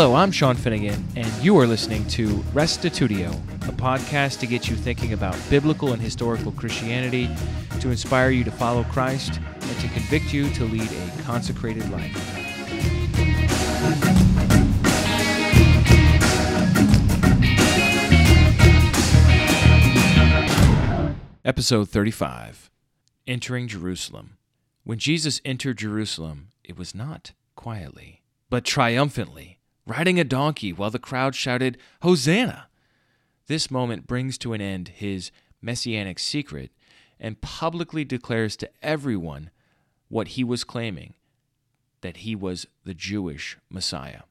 Hello, I'm Sean Finnegan, and you are listening to Restitutio, a podcast to get you thinking about biblical and historical Christianity, to inspire you to follow Christ, and to convict you to lead a consecrated life. Episode 35 Entering Jerusalem. When Jesus entered Jerusalem, it was not quietly, but triumphantly, riding a donkey while the crowd shouted, Hosanna! This moment brings to an end his messianic secret and publicly declares to everyone what he was claiming that he was the Jewish Messiah.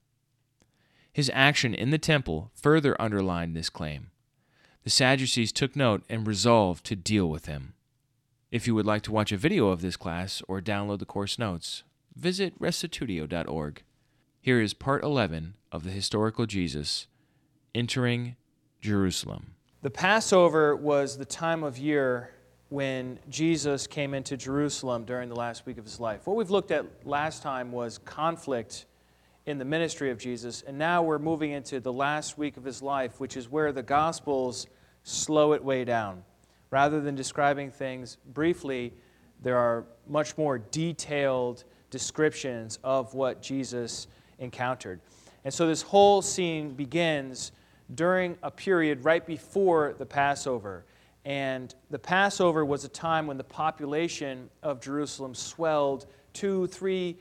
His action in the temple further underlined this claim. The Sadducees took note and resolved to deal with him. If you would like to watch a video of this class or download the course notes, visit restitutio.org. Here is part 11 of the historical Jesus entering Jerusalem. The Passover was the time of year when Jesus came into Jerusalem during the last week of his life. What we've looked at last time was conflict in the ministry of Jesus, and now we're moving into the last week of his life, which is where the Gospels slow it way down. Rather than describing things briefly, there are much more detailed descriptions of what Jesus encountered. And so this whole scene begins during a period right before the Passover. And the Passover was a time when the population of Jerusalem swelled two, three,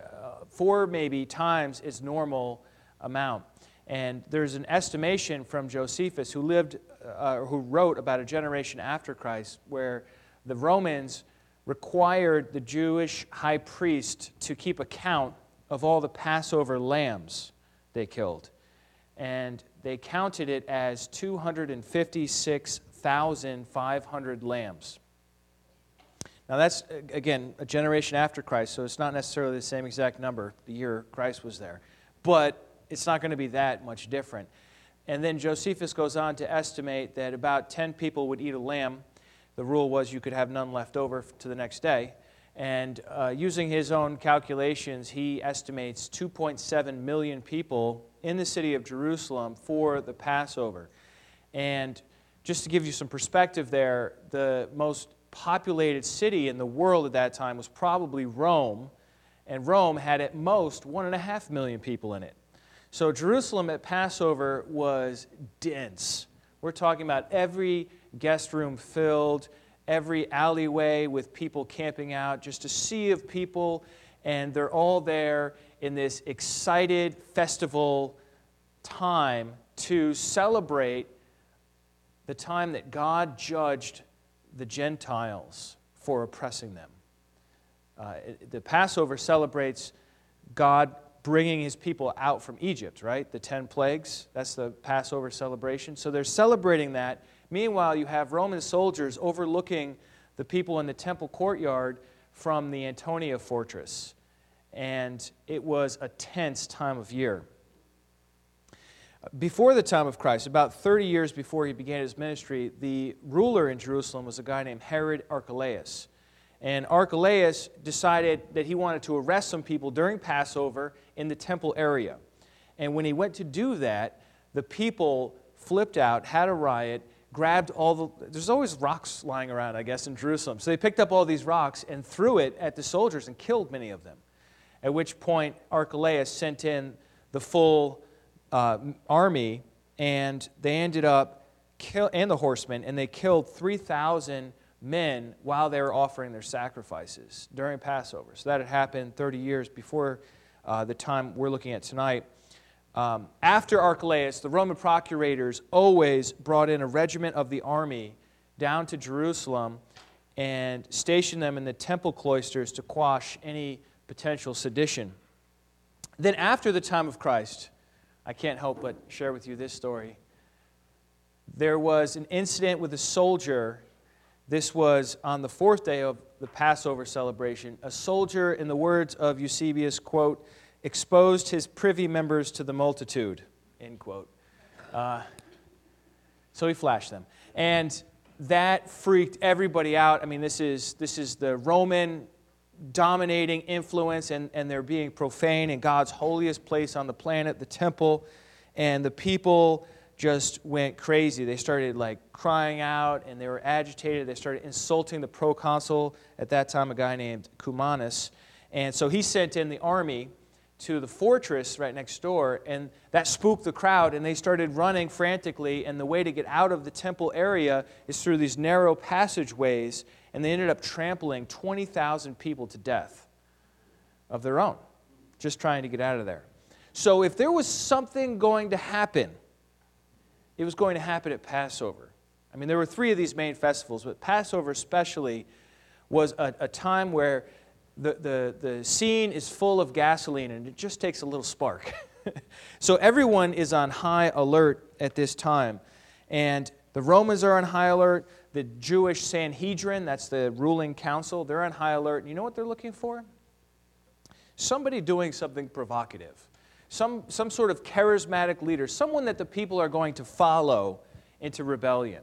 uh, four maybe times its normal amount. And there's an estimation from Josephus, who lived, uh, who wrote about a generation after Christ, where the Romans required the Jewish high priest to keep account of all the Passover lambs they killed. And they counted it as 256,500 lambs. Now, that's, again, a generation after Christ, so it's not necessarily the same exact number the year Christ was there. But it's not going to be that much different. And then Josephus goes on to estimate that about 10 people would eat a lamb. The rule was you could have none left over to the next day. And uh, using his own calculations, he estimates 2.7 million people in the city of Jerusalem for the Passover. And just to give you some perspective there, the most populated city in the world at that time was probably Rome. And Rome had at most one and a half million people in it. So Jerusalem at Passover was dense. We're talking about every guest room filled, every alleyway with people camping out, just a sea of people, and they're all there in this excited festival time to celebrate the time that God judged the Gentiles for oppressing them. Uh, the Passover celebrates God bringing his people out from Egypt, right? The 10 plagues, that's the Passover celebration. So they're celebrating that. Meanwhile, you have Roman soldiers overlooking the people in the temple courtyard from the Antonia fortress. And it was a tense time of year. Before the time of Christ, about 30 years before he began his ministry, the ruler in Jerusalem was a guy named Herod Archelaus. And Archelaus decided that he wanted to arrest some people during Passover in the temple area. And when he went to do that, the people flipped out, had a riot, grabbed all the. There's always rocks lying around, I guess, in Jerusalem. So they picked up all these rocks and threw it at the soldiers and killed many of them. At which point, Archelaus sent in the full uh, army, and they ended up, kill, and the horsemen, and they killed 3,000 men while they were offering their sacrifices during Passover. So that had happened 30 years before uh, the time we're looking at tonight. Um, after Archelaus, the Roman procurators always brought in a regiment of the army down to Jerusalem and stationed them in the temple cloisters to quash any potential sedition. Then, after the time of Christ, I can't help but share with you this story. There was an incident with a soldier this was on the fourth day of the Passover celebration. A soldier, in the words of Eusebius, quote, exposed his privy members to the multitude, end quote. Uh, so he flashed them. And that freaked everybody out. I mean, this is, this is the Roman dominating influence and, and they're being profane in God's holiest place on the planet, the temple. And the people just went crazy. They started like crying out and they were agitated. They started insulting the proconsul at that time, a guy named Cumanus. And so he sent in the army to the fortress right next door, and that spooked the crowd, and they started running frantically. And the way to get out of the temple area is through these narrow passageways, and they ended up trampling 20,000 people to death of their own, just trying to get out of there. So, if there was something going to happen, it was going to happen at Passover. I mean, there were three of these main festivals, but Passover especially was a, a time where the, the, the scene is full of gasoline and it just takes a little spark. so everyone is on high alert at this time. And the Romans are on high alert. The Jewish Sanhedrin, that's the ruling council, they're on high alert. And you know what they're looking for? Somebody doing something provocative some, some sort of charismatic leader, someone that the people are going to follow into rebellion.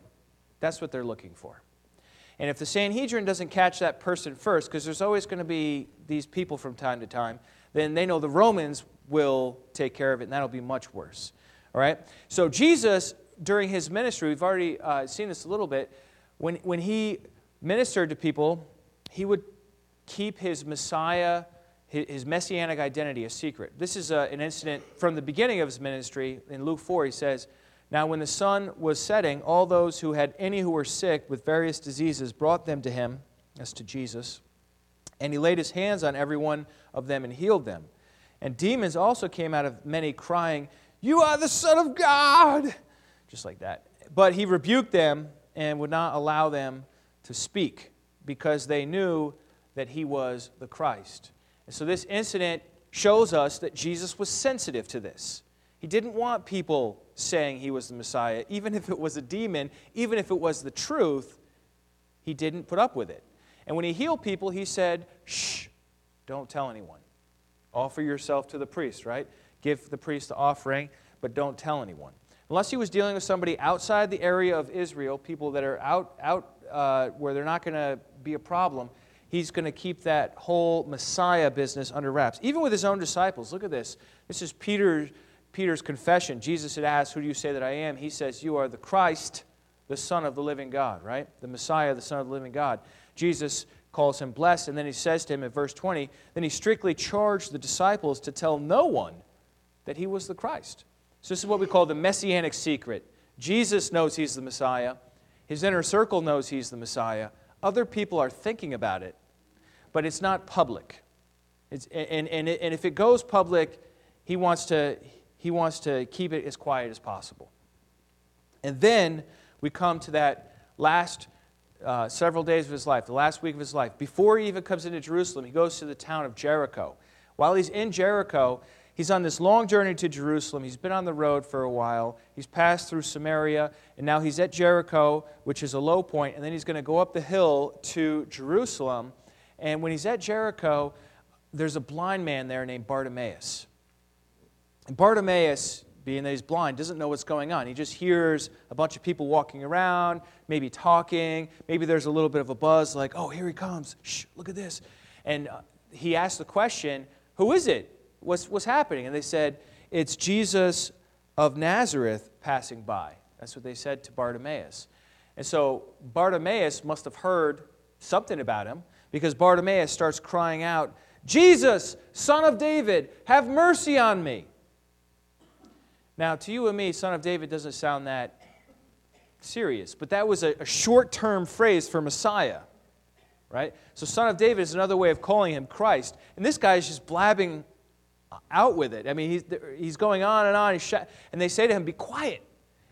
That's what they're looking for. And if the Sanhedrin doesn't catch that person first, because there's always going to be these people from time to time, then they know the Romans will take care of it, and that'll be much worse. All right? So, Jesus, during his ministry, we've already uh, seen this a little bit, when, when he ministered to people, he would keep his Messiah his messianic identity a secret. This is a, uh, an incident from the beginning of his ministry. In Luke 4, he says, Now when the sun was setting, all those who had any who were sick with various diseases brought them to him, as to Jesus, and he laid his hands on every one of them and healed them. And demons also came out of many, crying, You are the Son of God! Just like that. But he rebuked them and would not allow them to speak because they knew that he was the Christ. And so this incident shows us that Jesus was sensitive to this. He didn't want people saying he was the Messiah, even if it was a demon, even if it was the truth, he didn't put up with it. And when he healed people, he said, Shh, don't tell anyone. Offer yourself to the priest, right? Give the priest the offering, but don't tell anyone. Unless he was dealing with somebody outside the area of Israel, people that are out, out uh, where they're not going to be a problem, he's going to keep that whole Messiah business under wraps. Even with his own disciples. Look at this. This is Peter, Peter's confession. Jesus had asked, Who do you say that I am? He says, You are the Christ, the Son of the living God, right? The Messiah, the Son of the living God. Jesus calls him blessed, and then he says to him in verse 20, Then he strictly charged the disciples to tell no one that he was the Christ. So this is what we call the messianic secret. Jesus knows he's the Messiah. His inner circle knows he's the Messiah. Other people are thinking about it, but it's not public. It's, and, and, and if it goes public, he wants, to, he wants to keep it as quiet as possible. And then we come to that last uh, several days of his life, the last week of his life. Before he even comes into Jerusalem, he goes to the town of Jericho. While he's in Jericho, he's on this long journey to Jerusalem. He's been on the road for a while. He's passed through Samaria, and now he's at Jericho, which is a low point, and then he's going to go up the hill to Jerusalem. And when he's at Jericho, there's a blind man there named Bartimaeus. And Bartimaeus, being that he's blind, doesn't know what's going on. He just hears a bunch of people walking around, maybe talking. Maybe there's a little bit of a buzz, like, oh, here he comes. Shh, look at this. And uh, he asks the question, Who is it? What's, what's happening? And they said, It's Jesus of Nazareth passing by. That's what they said to Bartimaeus. And so Bartimaeus must have heard something about him because Bartimaeus starts crying out, Jesus, son of David, have mercy on me. Now, to you and me, son of David doesn't sound that serious, but that was a, a short term phrase for Messiah, right? So, son of David is another way of calling him Christ. And this guy is just blabbing out with it. I mean, he's, he's going on and on, and they say to him, Be quiet.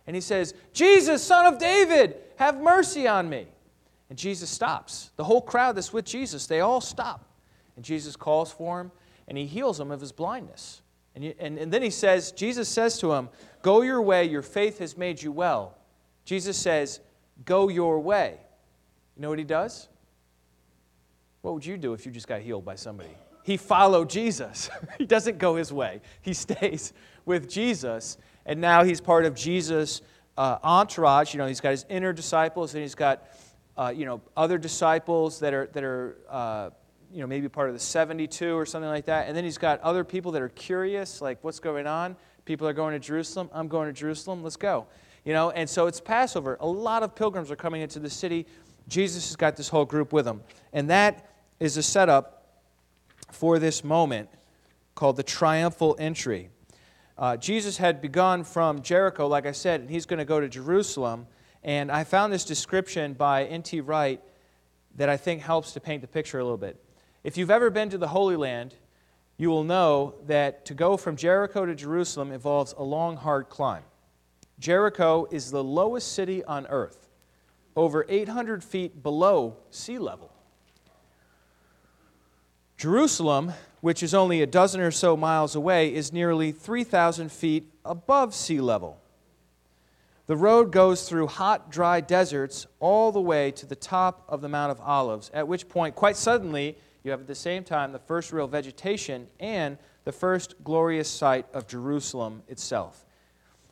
And he says, Jesus, son of David, have mercy on me. And Jesus stops. The whole crowd that's with Jesus, they all stop. And Jesus calls for him and he heals him of his blindness. And, you, and, and then he says, Jesus says to him, Go your way, your faith has made you well. Jesus says, Go your way. You know what he does? What would you do if you just got healed by somebody? He followed Jesus. he doesn't go his way, he stays with Jesus. And now he's part of Jesus' uh, entourage. You know, he's got his inner disciples and he's got uh, you know, other disciples that are, that are uh, you know, maybe part of the 72 or something like that. And then he's got other people that are curious, like, what's going on? People are going to Jerusalem. I'm going to Jerusalem. Let's go. You know, and so it's Passover. A lot of pilgrims are coming into the city. Jesus has got this whole group with him. And that is a setup for this moment called the triumphal entry. Uh, Jesus had begun from Jericho, like I said, and he's going to go to Jerusalem. And I found this description by N.T. Wright that I think helps to paint the picture a little bit. If you've ever been to the Holy Land, you will know that to go from Jericho to Jerusalem involves a long, hard climb. Jericho is the lowest city on earth, over 800 feet below sea level. Jerusalem, which is only a dozen or so miles away, is nearly 3,000 feet above sea level. The road goes through hot, dry deserts all the way to the top of the Mount of Olives, at which point, quite suddenly, you have at the same time the first real vegetation and the first glorious sight of Jerusalem itself.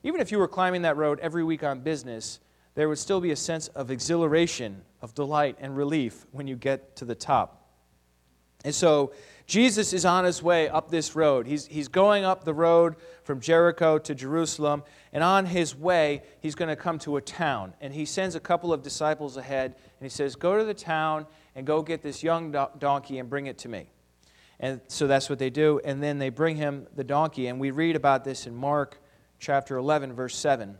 Even if you were climbing that road every week on business, there would still be a sense of exhilaration, of delight, and relief when you get to the top. And so Jesus is on his way up this road. He's, he's going up the road from Jericho to Jerusalem, and on his way, he's going to come to a town. And he sends a couple of disciples ahead, and he says, Go to the town and go get this young do- donkey and bring it to me. And so that's what they do. And then they bring him the donkey. And we read about this in Mark chapter 11, verse 7.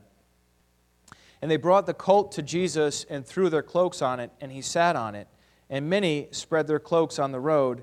And they brought the colt to Jesus and threw their cloaks on it, and he sat on it. And many spread their cloaks on the road,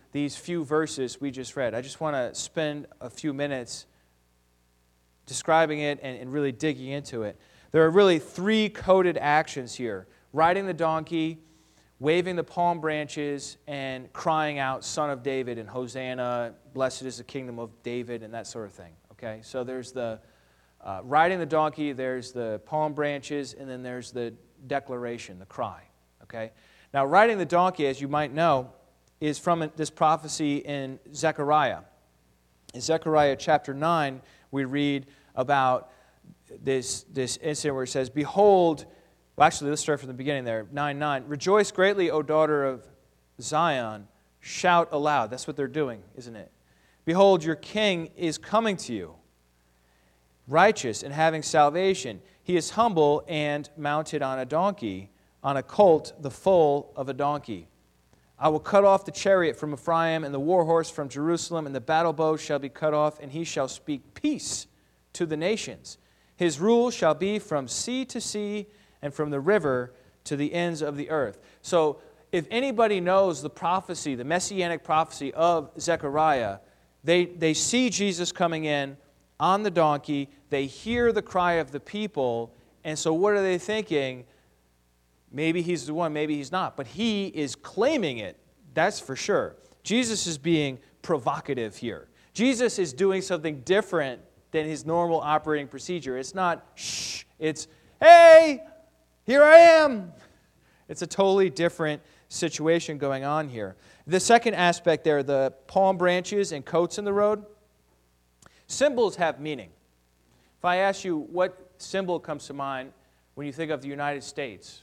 these few verses we just read. I just want to spend a few minutes describing it and, and really digging into it. There are really three coded actions here riding the donkey, waving the palm branches, and crying out, Son of David, and Hosanna, blessed is the kingdom of David, and that sort of thing. Okay, so there's the uh, riding the donkey, there's the palm branches, and then there's the declaration, the cry. Okay, now riding the donkey, as you might know, is from this prophecy in Zechariah. In Zechariah chapter 9, we read about this, this incident where it says, Behold, well, actually, let's start from the beginning there 9 9. Rejoice greatly, O daughter of Zion. Shout aloud. That's what they're doing, isn't it? Behold, your king is coming to you, righteous and having salvation. He is humble and mounted on a donkey, on a colt, the foal of a donkey. I will cut off the chariot from Ephraim and the war horse from Jerusalem, and the battle bow shall be cut off, and he shall speak peace to the nations. His rule shall be from sea to sea and from the river to the ends of the earth. So, if anybody knows the prophecy, the messianic prophecy of Zechariah, they, they see Jesus coming in on the donkey, they hear the cry of the people, and so what are they thinking? Maybe he's the one, maybe he's not. But he is claiming it, that's for sure. Jesus is being provocative here. Jesus is doing something different than his normal operating procedure. It's not shh, it's hey, here I am. It's a totally different situation going on here. The second aspect there, the palm branches and coats in the road, symbols have meaning. If I ask you what symbol comes to mind when you think of the United States,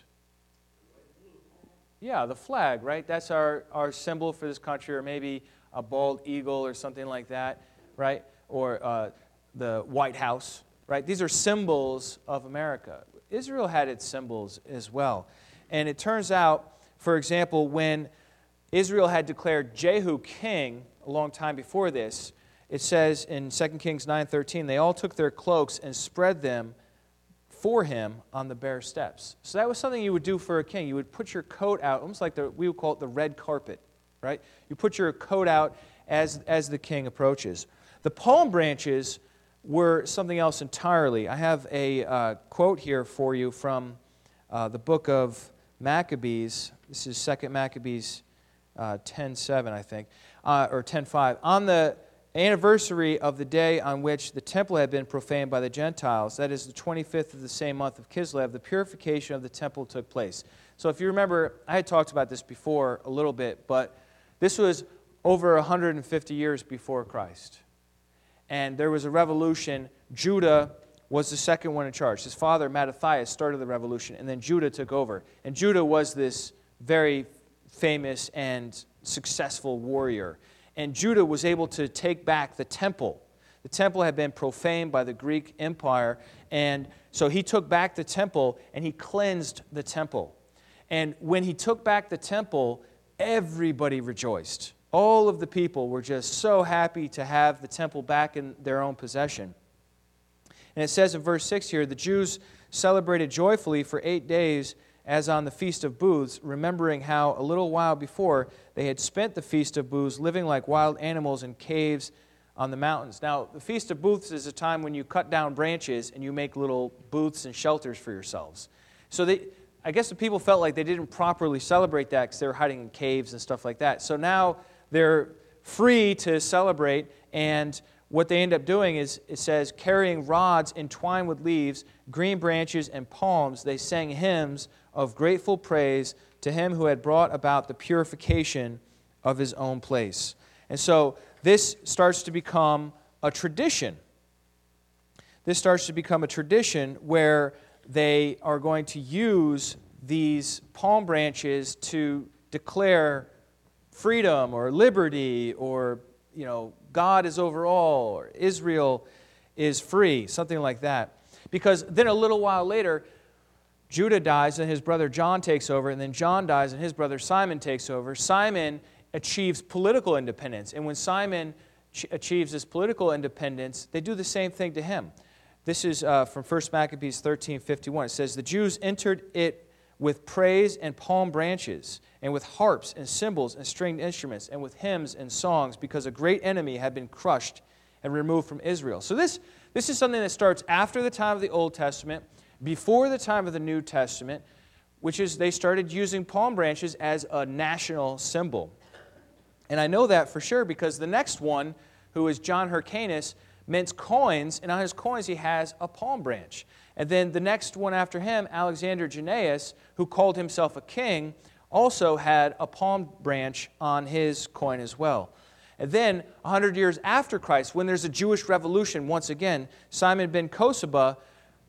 yeah, the flag, right? That's our, our symbol for this country, or maybe a bald eagle or something like that, right? Or uh, the White House, right? These are symbols of America. Israel had its symbols as well. And it turns out, for example, when Israel had declared Jehu king a long time before this, it says in 2 Kings 9:13, they all took their cloaks and spread them for him on the bare steps. So that was something you would do for a king. You would put your coat out, almost like the, we would call it the red carpet, right? You put your coat out as, as the king approaches. The palm branches were something else entirely. I have a uh, quote here for you from uh, the book of Maccabees. This is 2 Maccabees uh, 10 7, I think. uh, or 10.5, on the anniversary of the day on which the temple had been profaned by the Gentiles, that is the 25th of the same month of Kislev, the purification of the temple took place. So if you remember, I had talked about this before a little bit, but this was over 150 years before Christ. And there was a revolution. Judah was the second one in charge. His father, Mattathias, started the revolution, and then Judah took over. And Judah was this very famous and successful warrior. And Judah was able to take back the temple. The temple had been profaned by the Greek Empire, and so he took back the temple and he cleansed the temple. And when he took back the temple, everybody rejoiced. All of the people were just so happy to have the temple back in their own possession. And it says in verse 6 here the Jews celebrated joyfully for eight days as on the Feast of Booths, remembering how a little while before they had spent the Feast of Booths living like wild animals in caves on the mountains. Now, the Feast of Booths is a time when you cut down branches and you make little booths and shelters for yourselves. So they, I guess the people felt like they didn't properly celebrate that because they were hiding in caves and stuff like that. So now they're free to celebrate, and what they end up doing is it says, carrying rods entwined with leaves, green branches, and palms, they sang hymns of grateful praise to him who had brought about the purification of his own place. And so this starts to become a tradition. This starts to become a tradition where they are going to use these palm branches to declare freedom or liberty or you know God is over all or Israel is free, something like that. Because then a little while later, Judah dies and his brother John takes over, and then John dies and his brother Simon takes over. Simon achieves political independence, and when Simon ch- achieves his political independence, they do the same thing to him. This is uh, from 1 Maccabees 13 51. It says, The Jews entered it with praise and palm branches, and with harps and cymbals and stringed instruments, and with hymns and songs, because a great enemy had been crushed and removed from Israel. So, this, this is something that starts after the time of the Old Testament, before the time of the New Testament, which is they started using palm branches as a national symbol. And I know that for sure because the next one, who is John Hyrcanus, mints coins, and on his coins he has a palm branch. And then the next one after him, Alexander Jannaeus, who called himself a king, also had a palm branch on his coin as well. And then, 100 years after Christ, when there's a Jewish revolution, once again, Simon ben Kosaba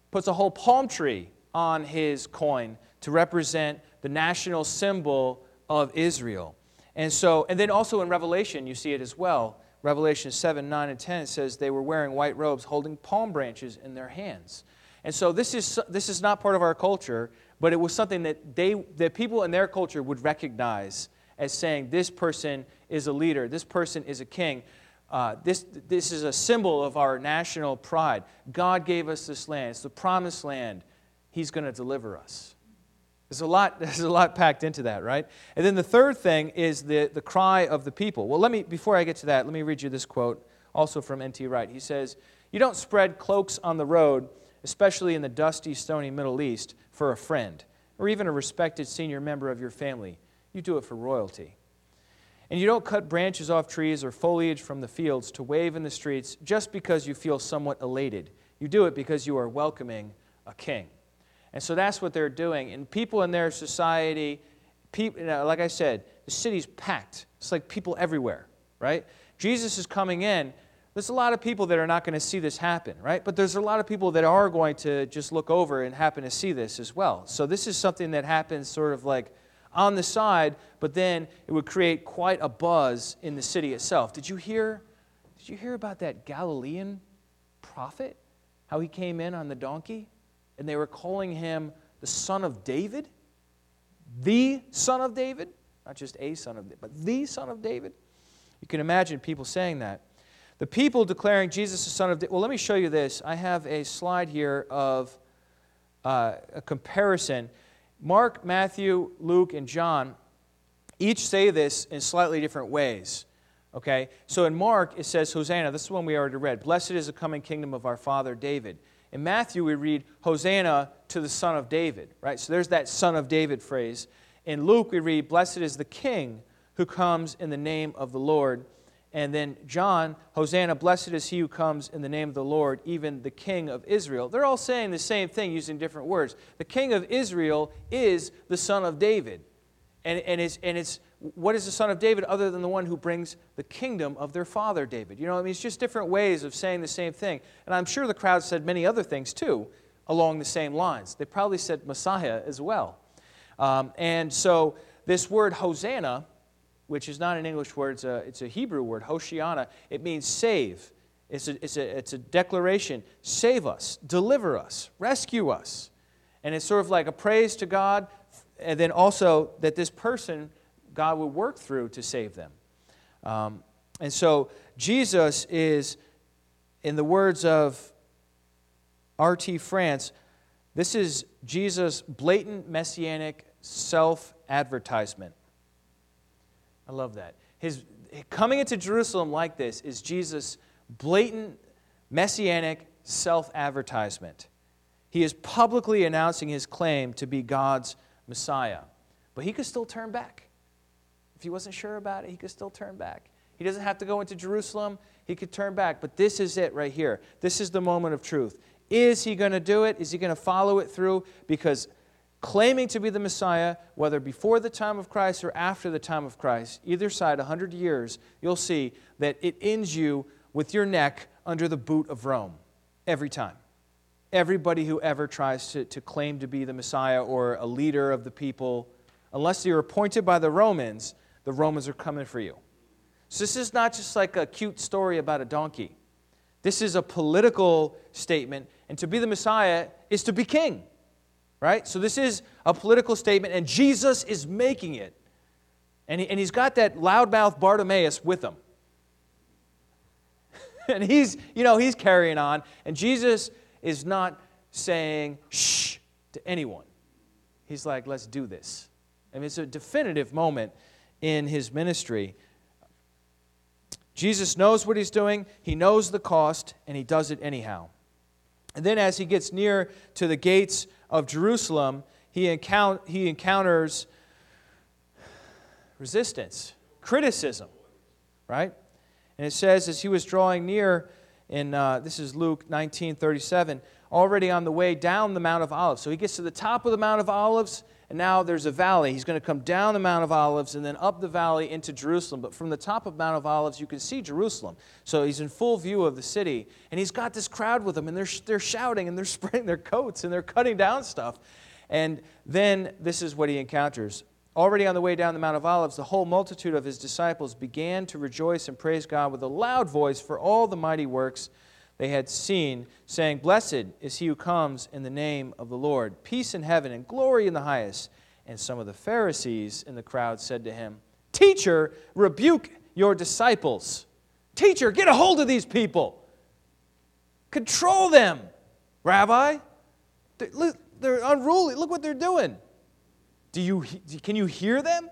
puts a whole palm tree on his coin to represent the national symbol of Israel. And so, and then also in Revelation, you see it as well. Revelation 7, 9, and 10 says they were wearing white robes, holding palm branches in their hands. And so this is, this is not part of our culture, but it was something that, they, that people in their culture would recognize as saying, this person is a leader, this person is a king. Uh, this, this is a symbol of our national pride. God gave us this land. It's the promised land. He's going to deliver us. There's a, lot, there's a lot packed into that, right? And then the third thing is the, the cry of the people. Well, let me, before I get to that, let me read you this quote, also from N.T. Wright. He says, You don't spread cloaks on the road especially in the dusty, stony Middle East, for a friend or even a respected senior member of your family. You do it for royalty. And you don't cut branches off trees or foliage from the fields to wave in the streets just because you feel somewhat elated. You do it because you are welcoming a king. And so that's what they're doing. And people in their society, people, you know, like I said, the city's packed. It's like people everywhere, right? Jesus is coming in there's a lot of people that are not going to see this happen, right? But there's a lot of people that are going to just look over and happen to see this as well. So this is something that happens sort of like on the side, but then it would create quite a buzz in the city itself. Did you hear? Did you hear about that Galilean prophet? How he came in on the donkey, and they were calling him the son of David, the son of David, not just a son of David, but the son of David. You can imagine people saying that. The people declaring Jesus the Son of David. Well, let me show you this. I have a slide here of uh, a comparison. Mark, Matthew, Luke, and John each say this in slightly different ways. Okay? So in Mark, it says, Hosanna. This is one we already read. Blessed is the coming kingdom of our father David. In Matthew, we read, Hosanna to the Son of David, right? So there's that Son of David phrase. In Luke, we read, Blessed is the King who comes in the name of the Lord. And then John, Hosanna, blessed is he who comes in the name of the Lord, even the King of Israel. They're all saying the same thing using different words. The King of Israel is the son of David. And, and, it's, and it's what is the son of David other than the one who brings the kingdom of their father David? You know, I mean, it's just different ways of saying the same thing. And I'm sure the crowd said many other things too along the same lines. They probably said Messiah as well. Um, and so this word Hosanna which is not an English word, it's a, it's a Hebrew word, Hoshiana. It means save. It's a, it's, a, it's a declaration save us, deliver us, rescue us. And it's sort of like a praise to God, and then also that this person, God would work through to save them. Um, and so Jesus is, in the words of R.T. France, this is Jesus' blatant messianic self advertisement. I love that. His coming into Jerusalem like this is Jesus' blatant messianic self advertisement. He is publicly announcing his claim to be God's Messiah. But he could still turn back. If he wasn't sure about it, he could still turn back. He doesn't have to go into Jerusalem, he could turn back. But this is it right here. This is the moment of truth. Is he going to do it? Is he going to follow it through? Because claiming to be the Messiah, whether before the time of Christ or after the time of Christ, either side, 100 years, you'll see that it ends you with your neck under the boot of Rome every time. Everybody who ever tries to, to claim to be the Messiah or a leader of the people, unless you're appointed by the Romans, the Romans are coming for you. So this is not just like a cute story about a donkey. This is a political statement, and to be the Messiah is to be king right? So this is a political statement, and Jesus is making it. And, he, and he's got that loudmouth Bartimaeus with him. and he's, you know, he's carrying on, and Jesus is not saying shh to anyone. He's like, let's do this. I mean, it's a definitive moment in his ministry. Jesus knows what he's doing, he knows the cost, and he does it anyhow. And then, as he gets near to the gates of Jerusalem, he, encount- he encounters resistance, criticism, right? And it says, as he was drawing near, in uh, this is Luke 19 37, already on the way down the Mount of Olives. So he gets to the top of the Mount of Olives, and now there's a valley. He's going to come down the Mount of Olives and then up the valley into Jerusalem. But from the top of Mount of Olives, you can see Jerusalem. So he's in full view of the city. And he's got this crowd with him, and they're, they're shouting and they're spreading their coats and they're cutting down stuff. And then this is what he encounters. Already on the way down the Mount of Olives, the whole multitude of his disciples began to rejoice and praise God with a loud voice for all the mighty works they had seen, saying, Blessed is he who comes in the name of the Lord, peace in heaven and glory in the highest. And some of the Pharisees in the crowd said to him, Teacher, rebuke your disciples. Teacher, get a hold of these people. Control them, Rabbi. They're, unruly. Look what they're doing. Do you, can you hear them?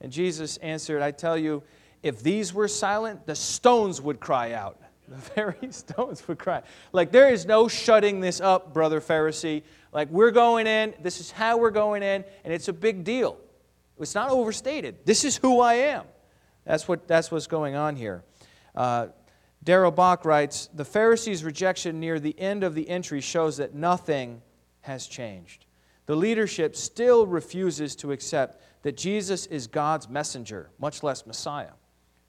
And Jesus answered, I tell you, if these were silent, the stones would cry out. The very stones would cry. Like, there is no shutting this up, brother Pharisee. Like, we're going in, this is how we're going in, and it's a big deal. It's not overstated. This is who I am. That's, what, that's what's going on here. Uh, Darrell Bock writes The Pharisees' rejection near the end of the entry shows that nothing has changed. The leadership still refuses to accept that Jesus is God's messenger, much less Messiah.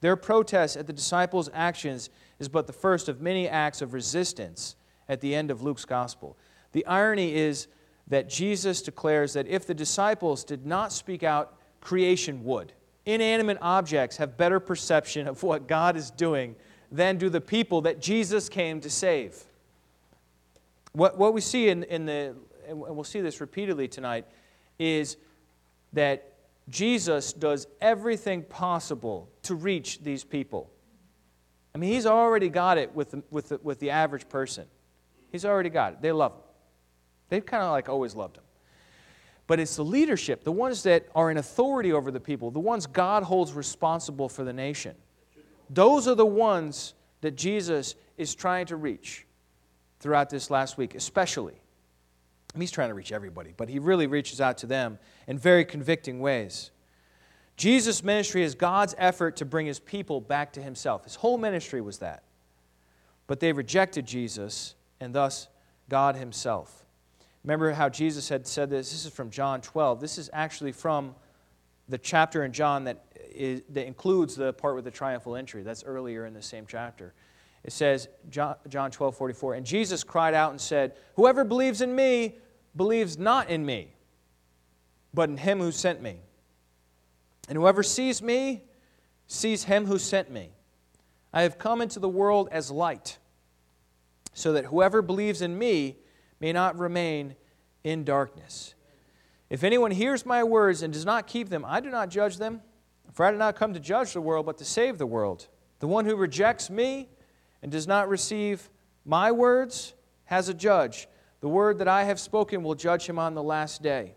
Their protest at the disciples' actions is but the first of many acts of resistance at the end of Luke's gospel. The irony is that Jesus declares that if the disciples did not speak out, creation would. Inanimate objects have better perception of what God is doing than do the people that Jesus came to save. What, what we see in, in the, and we'll see this repeatedly tonight, is that Jesus does everything possible to reach these people. I mean, he's already got it with the, with the, with the average person. He's already got it. They love him. They've kind of like always loved him. But it's the leadership, the ones that are in authority over the people, the ones God holds responsible for the nation. Those are the ones that Jesus is trying to reach throughout this last week, especially. He's trying to reach everybody, but he really reaches out to them in very convicting ways. Jesus' ministry is God's effort to bring his people back to himself. His whole ministry was that. But they rejected Jesus and thus God himself. Remember how Jesus had said this? This is from John 12. This is actually from the chapter in John that, is, that includes the part with the triumphal entry. That's earlier in the same chapter. It says, John, John 12, 44, and Jesus cried out and said, Whoever believes in me believes not in me, but in him who sent me. And whoever sees me sees him who sent me. I have come into the world as light, so that whoever believes in me may not remain in darkness. If anyone hears my words and does not keep them, I do not judge them, for I did not come to judge the world, but to save the world. The one who rejects me and does not receive my words has a judge. The word that I have spoken will judge him on the last day.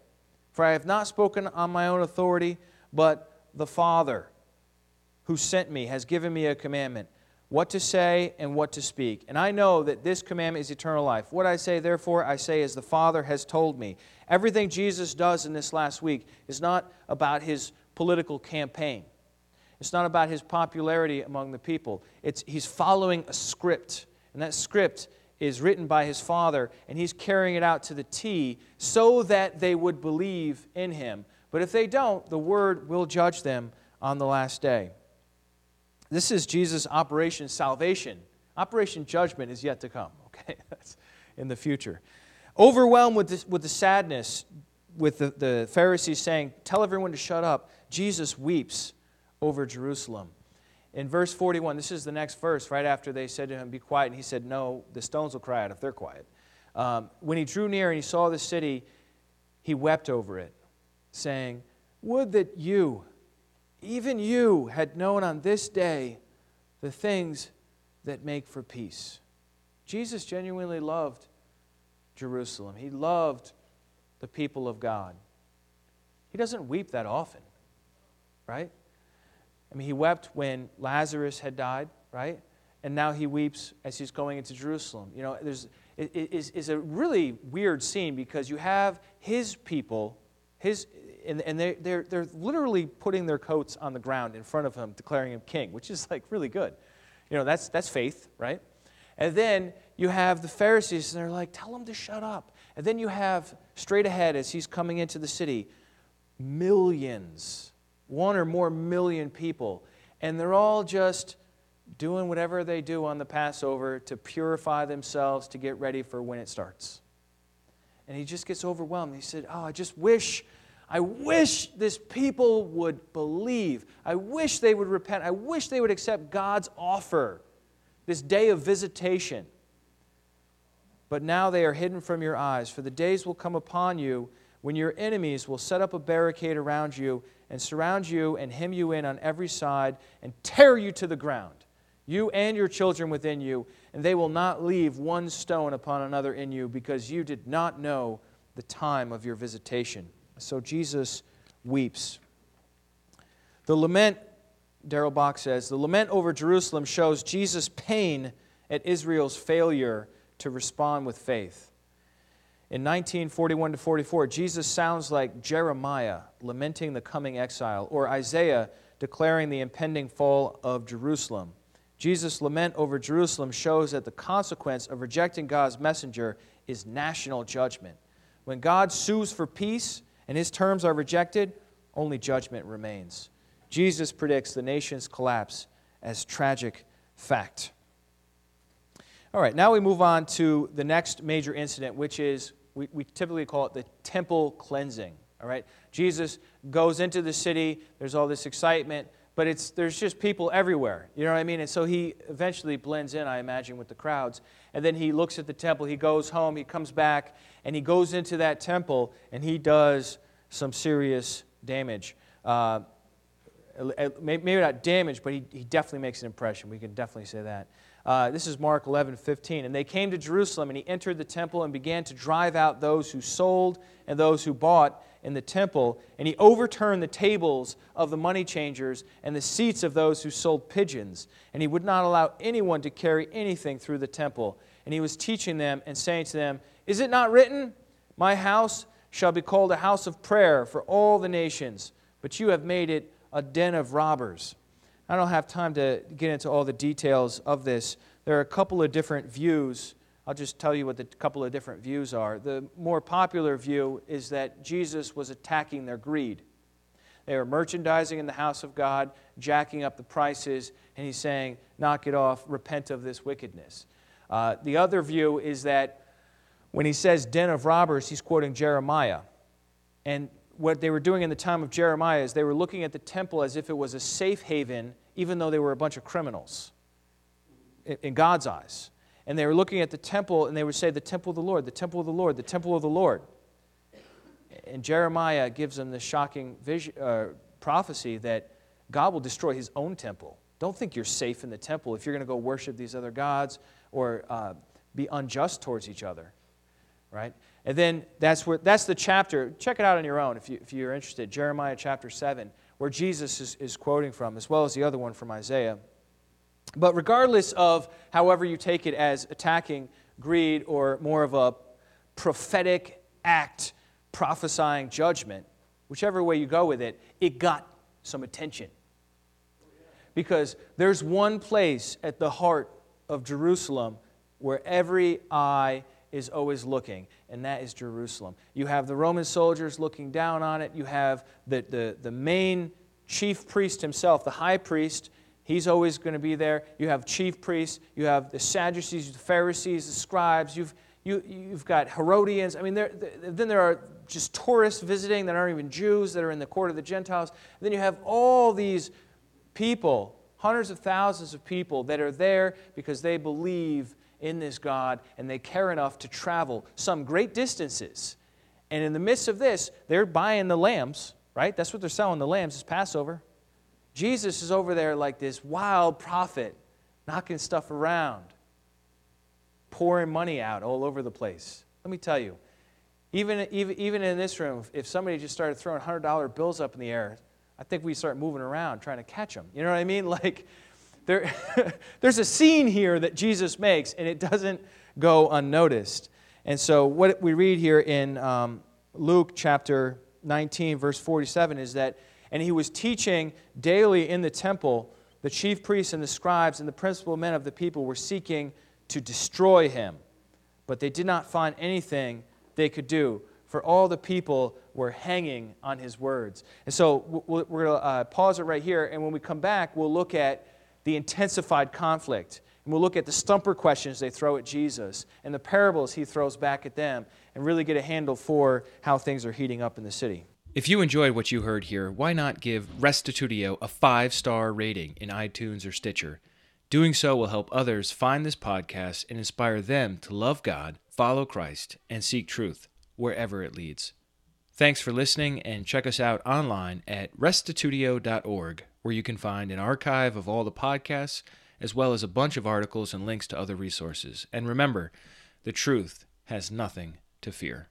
For I have not spoken on my own authority, but the Father who sent me has given me a commandment what to say and what to speak. And I know that this commandment is eternal life. What I say, therefore, I say as the Father has told me. Everything Jesus does in this last week is not about his political campaign. It's not about his popularity among the people. It's, he's following a script. And that script is written by his father, and he's carrying it out to the T so that they would believe in him. But if they don't, the word will judge them on the last day. This is Jesus' Operation Salvation. Operation Judgment is yet to come, okay? That's in the future. Overwhelmed with, this, with the sadness, with the, the Pharisees saying, Tell everyone to shut up, Jesus weeps over Jerusalem in verse 41, this is the next verse, right after they said to him, Be quiet. And he said, No, the stones will cry out if they're quiet. Um, when he drew near and he saw the city, he wept over it, saying, Would that you, even you, had known on this day the things that make for peace. Jesus genuinely loved Jerusalem, he loved the people of God. He doesn't weep that often, right? I mean, he wept when Lazarus had died, right? And now he weeps as he's going into Jerusalem. You know, there's, it is it, a really weird scene because you have his people, his, and, and they, they're, they're literally putting their coats on the ground in front of him, declaring him king, which is like really good. You know, that's, that's faith, right? And then you have the Pharisees, and they're like, tell him to shut up. And then you have straight ahead as he's coming into the city, millions one or more million people, and they're all just doing whatever they do on the Passover to purify themselves to get ready for when it starts. And he just gets overwhelmed. He said, Oh, I just wish, I wish this people would believe. I wish they would repent. I wish they would accept God's offer, this day of visitation. But now they are hidden from your eyes, for the days will come upon you when your enemies will set up a barricade around you and surround you and hem you in on every side and tear you to the ground, you and your children within you, and they will not leave one stone upon another in you because you did not know the time of your visitation. So Jesus weeps. The lament, Darrell Bock says, the lament over Jerusalem shows Jesus' pain at Israel's failure to respond with faith. In 1941 to 44, Jesus sounds like Jeremiah lamenting the coming exile, or Isaiah declaring the impending fall of Jerusalem. Jesus' lament over Jerusalem shows that the consequence of rejecting God's messenger is national judgment. When God sues for peace and his terms are rejected, only judgment remains. Jesus predicts the nation's collapse as tragic fact. All right, now we move on to the next major incident, which is, we, we typically call it the temple cleansing. All right, Jesus goes into the city, there's all this excitement, but it's, there's just people everywhere. You know what I mean? And so he eventually blends in, I imagine, with the crowds. And then he looks at the temple, he goes home, he comes back, and he goes into that temple, and he does some serious damage. Uh, maybe not damage, but he, he definitely makes an impression. We can definitely say that. Uh, this is Mark 11, 15. And they came to Jerusalem, and he entered the temple and began to drive out those who sold and those who bought in the temple. And he overturned the tables of the money changers and the seats of those who sold pigeons. And he would not allow anyone to carry anything through the temple. And he was teaching them and saying to them, Is it not written, My house shall be called a house of prayer for all the nations, but you have made it a den of robbers. I don't have time to get into all the details of this. There are a couple of different views. I'll just tell you what the couple of different views are. The more popular view is that Jesus was attacking their greed. They were merchandising in the house of God, jacking up the prices, and he's saying, Knock it off, repent of this wickedness. Uh, the other view is that when he says den of robbers, he's quoting Jeremiah. And what they were doing in the time of Jeremiah is they were looking at the temple as if it was a safe haven, even though they were a bunch of criminals in God's eyes. And they were looking at the temple and they would say, The temple of the Lord, the temple of the Lord, the temple of the Lord. And Jeremiah gives them this shocking vision, uh, prophecy that God will destroy his own temple. Don't think you're safe in the temple if you're going to go worship these other gods or uh, be unjust towards each other, right? And then that's, where, that's the chapter. Check it out on your own if, you, if you're interested. Jeremiah chapter 7, where Jesus is, is quoting from, as well as the other one from Isaiah. But regardless of however you take it as attacking greed or more of a prophetic act prophesying judgment, whichever way you go with it, it got some attention. Because there's one place at the heart of Jerusalem where every eye is always looking, and that is Jerusalem. You have the Roman soldiers looking down on it. You have the, the, the main chief priest himself, the high priest. He's always going to be there. You have chief priests. You have the Sadducees, the Pharisees, the scribes. You've, you, you've got Herodians. I mean, there, then there are just tourists visiting that aren't even Jews that are in the court of the Gentiles. And then you have all these people, hundreds of thousands of people that are there because they believe in this God and they care enough to travel some great distances. And in the midst of this, they're buying the lambs, right? That's what they're selling the lambs is Passover. Jesus is over there like this wild prophet, knocking stuff around, pouring money out all over the place. Let me tell you, even, even, even in this room, if somebody just started throwing $100 bills up in the air, I think we start moving around trying to catch them. You know what I mean? Like, there, there's a scene here that Jesus makes, and it doesn't go unnoticed. And so, what we read here in um, Luke chapter 19, verse 47, is that, and he was teaching daily in the temple, the chief priests and the scribes and the principal men of the people were seeking to destroy him. But they did not find anything they could do, for all the people were hanging on his words. And so, we're going to uh, pause it right here, and when we come back, we'll look at the intensified conflict. And we'll look at the stumper questions they throw at Jesus and the parables he throws back at them and really get a handle for how things are heating up in the city. If you enjoyed what you heard here, why not give Restitutio a five star rating in iTunes or Stitcher? Doing so will help others find this podcast and inspire them to love God, follow Christ, and seek truth wherever it leads. Thanks for listening and check us out online at restitutio.org where you can find an archive of all the podcasts, as well as a bunch of articles and links to other resources. And remember, the truth has nothing to fear.